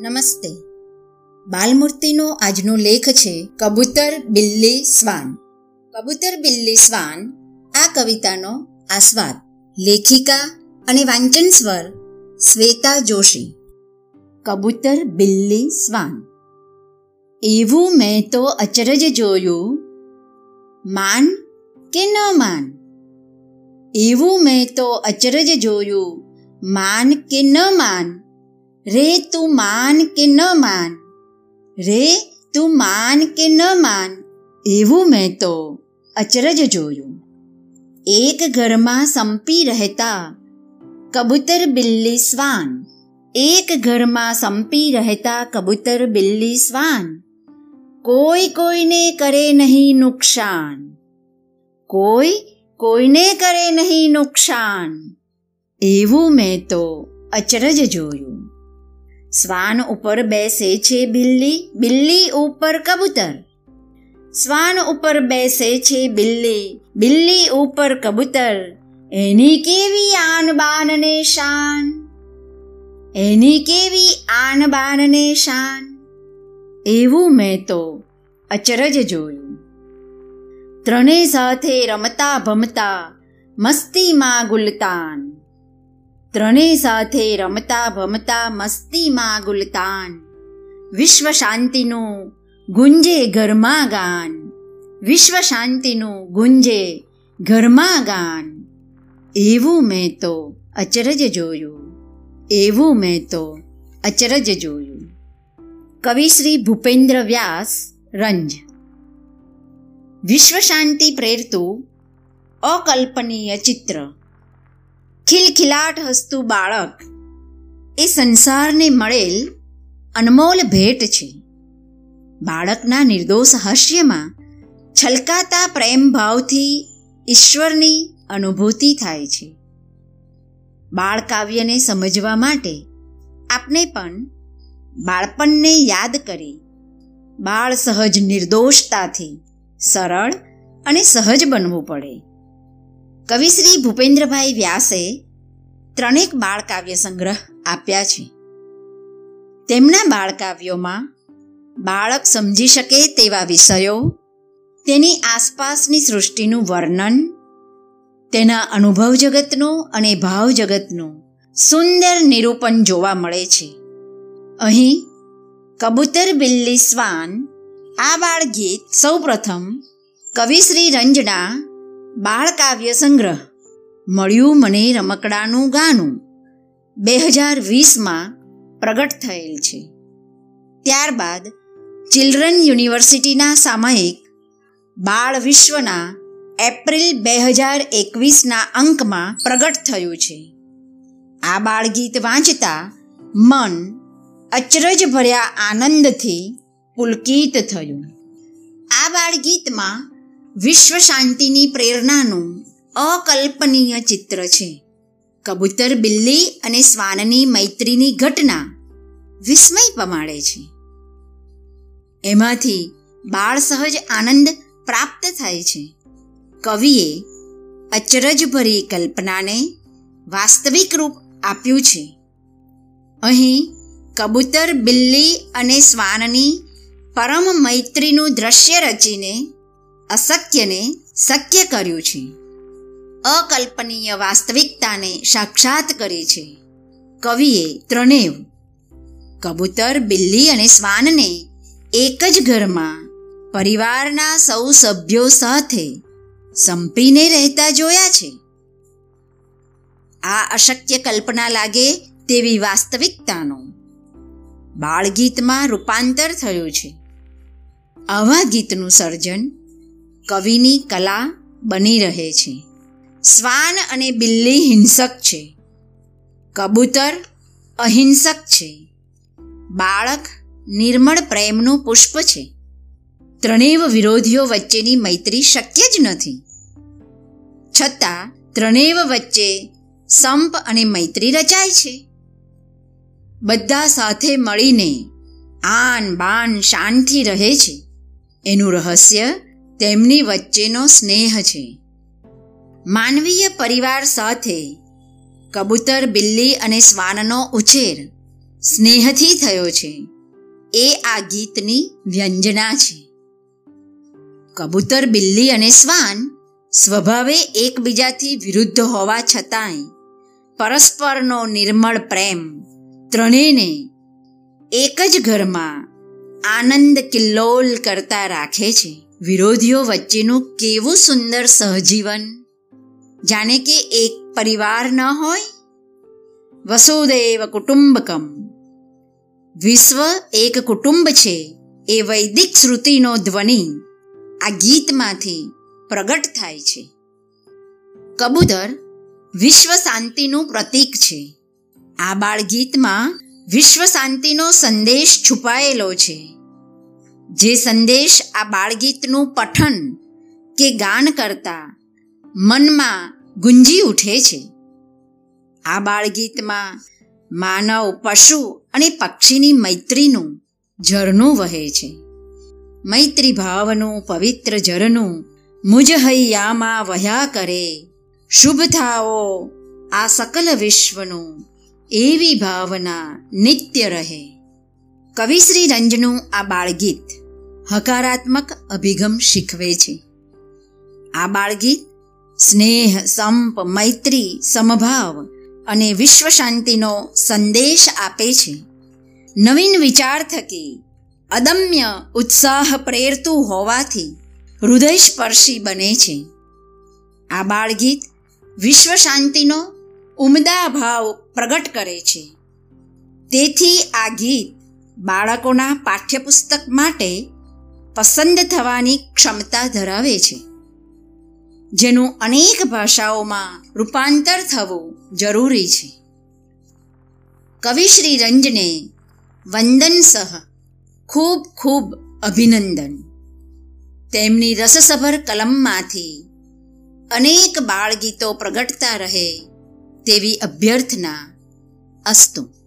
નમસ્તે. બાલમૂર્તિનો આજનો લેખ છે કબૂતર બિલ્લી શ્વાન. કબૂતર બિલ્લી શ્વાન આ કવિતાનો આસ્વાદ, લેખિકા અને વાંચન સ્વર શ્વેતા જોશી. કબૂતર બિલ્લી શ્વાન. એવું મેં તો અચરજ જોયું, માન કે ન માન? એવું મેં તો અચરજ જોયું, માન કે ન માન? રે તું માન કે ન માન રે તું માન કે ન માન એવું મેં તો અચરજ જોયું એક ઘરમાં સંપી રહેતા કબૂતર બિલ્લી શ્વાન એક ઘરમાં સંપી રહેતા કબૂતર બિલ્લી શ્વાન કોઈ કોઈને કરે નહીં નુકસાન કોઈ કોઈને કરે નહીં નુકસાન એવું મેં તો અચરજ જોયું શ્વાન ઉપર બેસે છે બિલ્લી બિલ્લી ઉપર કબૂતર. શ્વાન ઉપર બેસે છે બિલ્લી બિલ્લી ઉપર કબૂતર. એની કેવી આન બાન ને શાન? એની કેવી આન બાન ને શાન? એવું મેં તો અચરજ જોયું. ત્રણેય સાથે રમતા ભમતા, મસ્તીમાં ગુલતાન. ત્રણેય સાથે રમતા ભમતા મસ્તીમાં ગુલતાન વિશ્વ શાંતિનું ગુંજે ઘરમાં ગાન. વિશ્વ શાંતિનું ગુંજે ઘરમાં ગાન. એવું મેં તો અચરજ જોયું. એવું મેં તો અચરજ જોયું. કવિશ્રી ભૂપેન્દ્ર વ્યાસ, રંજ. વિશ્વ શાંતિ પ્રેરતું અકલ્પનીય ચિત્ર. ખિલખિલાટ હસતું બાળક એ સંસારને મળેલ અનમોલ ભેટ છે. બાળકના નિર્દોષ હાસ્યમાં છલકાતા પ્રેમ ભાવથી ઈશ્વરની અનુભૂતિ થાય છે. બાળ કાવ્યને સમજવા માટે આપણે પણ બાળપણને યાદ કરી બાળ સહજ નિર્દોષતાથી સરળ અને સહજ બનવું પડે. કવિશ્રી ભૂપેન્દ્રભાઈ વ્યાસે ત્રણેક બાળકાવ્ય સંગ્રહ આપ્યા છે. તેમના બાળકાવ્યોમાં બાળક સમજી શકે તેવા વિષયો, તેની આસપાસની સૃષ્ટિનું વર્ણન, તેના અનુભવ જગતનું અને ભાવ જગતનું સુંદર નિરૂપણ જોવા મળે છે. અહીં કબૂતર બિલ્લી શ્વાન, આ બાળગીત સૌપ્રથમ કવિ શ્રી રંજના બાળકાવ્ય સંગ્રહ મળ્યું મને રમકડાનું ગાનું. બે હજાર વીસમાં પ્રગટ થયેલ છે. ત્યારબાદ ચિલ્ડ્રન યુનિવર્સિટીના સામયિક બાળ વિશ્વના એપ્રિલ બે હજાર એકવીસના અંકમાં પ્રગટ થયું છે. આ બાળગીત વાંચતા મન અચરજ ભર્યા આનંદથી પુલકિત થયું. આ બાળગીતમાં વિશ્વ શાંતિની પ્રેરણાનું અકલ્પનીય ચિત્ર છે. કબૂતર બિલ્લી અને શ્વાનની મૈત્રીની ઘટના વિસ્મય પમાડે છે. એમાંથી બાળ સહજ આનંદ પ્રાપ્ત થાય છે. કવિએ અચરજભરી કલ્પનાને વાસ્તવિક રૂપ આપ્યું છે. અહીં કબૂતર બિલ્લી અને શ્વાનની પરમ મૈત્રીનું દ્રશ્ય રચીને અશક્યને શક્ય કર્યું છે. અકલ્પનીય વાસ્તવિકતાને સાક્ષાત કરે છે. કવિએ ત્રણેવ કબૂતર, બિલ્લી અને શ્વાનને એક જ ઘરમાં પરિવારના સૌ સભ્યો સાથે સંપીને રહેતા જોયા છે. આ અશક્ય કલ્પના લાગે તેવી વાસ્તવિકતાનું બાળગીતમાં રૂપાંતર થયું છે. આવા ગીતનું સર્જન કવિની કલા બની રહે છે. શ્વાન અને બિલ્લી હિંસક છે. કબૂતર અહિંસક છે. બાળક નિર્મળ પ્રેમનું પુષ્પ છે. ત્રણેય વિરોધીઓ વચ્ચેની મૈત્રી શક્ય જ નથી. છતાં, ત્રણેય વચ્ચે સંપ અને મૈત્રી રચાય છે. બધા સાથે મળીને આન બાન શાનથી રહે છે. એનું રહસ્ય તેમની વચ્ચેનો સ્નેહ છે. માનવીય પરિવાર સાથે કબૂતર, બિલ્લી અને શ્વાનનો ઉછેર સ્નેહથી થયો છે. એ આ ગીતની વ્યંજના છે. કબૂતર, બિલ્લી અને શ્વાન સ્વભાવે એકબીજાથી વિરુદ્ધ હોવા છતાંય પરસ્પરનો નિર્મળ પ્રેમ ત્રણેયને એક જ ઘરમાં આનંદ કિલ્લોલ કરતા રાખે છે. વિરોધીઓ વચ્ચેનું કેવું સુંદર સહજીવન જાણે કે એક પરિવાર ન હોય? વસુદેવ કુટુંબકમ. વિશ્વ એક કુટુંબ છે, એ વૈદિક શ્રુતિનો ધ્વનિ આ ગીતમાંથી પ્રગટ થાય છે. કબૂતર વિશ્વ શાંતિનું પ્રતીક છે. આ બાળ ગીતમાં વિશ્વ શાંતિનો સંદેશ છુપાયેલો છે. જે સંદેશ આ બાળગીતનું પઠન કે ગાન કરતા મનમાં ગુંજી ઉઠે છે. આ બાળગીતમાં માનવ, પશુ અને પક્ષીની મૈત્રીનું ઝરણું વહે છે. મૈત્રી ભાવનું પવિત્ર ઝરણું મુજ હૈયામાં વહ્યા કરે. શુભ થાઓ આ સકલ વિશ્વનું. એવી ભાવના નિત્ય રહે. કવિશ્રી રંજનું આ બાળગીત હકારાત્મક અભિગમ શીખવે છે. આ બાળગીત સ્નેહ, સંપ, મૈત્રી, સમભાવ અને વિશ્વ શાંતિનો સંદેશ આપે છે. નવીન વિચાર થકી અદમ્ય ઉત્સાહ પ્રેરતું હોવાથી હૃદયસ્પર્શી બને છે. આ બાળગીત વિશ્વ શાંતિનો ઉમદા ભાવ પ્રગટ કરે છે. તેથી આ ગીત બાળકોના પાઠ્યપુસ્તક માટે પસંદ થવાની ક્ષમતા ધરાવે છે. જેનું અનેક ભાષાઓમાં રૂપાંતર થવું જરૂરી છે. કવિ શ્રી રંજને વંદન સહ ખૂબ ખૂબ અભિનંદન. તેમની રસસભર કલમમાંથી અનેક બાળગીતો પ્રગટતા રહે તેવી અભ્યર્થના અસ્તુ.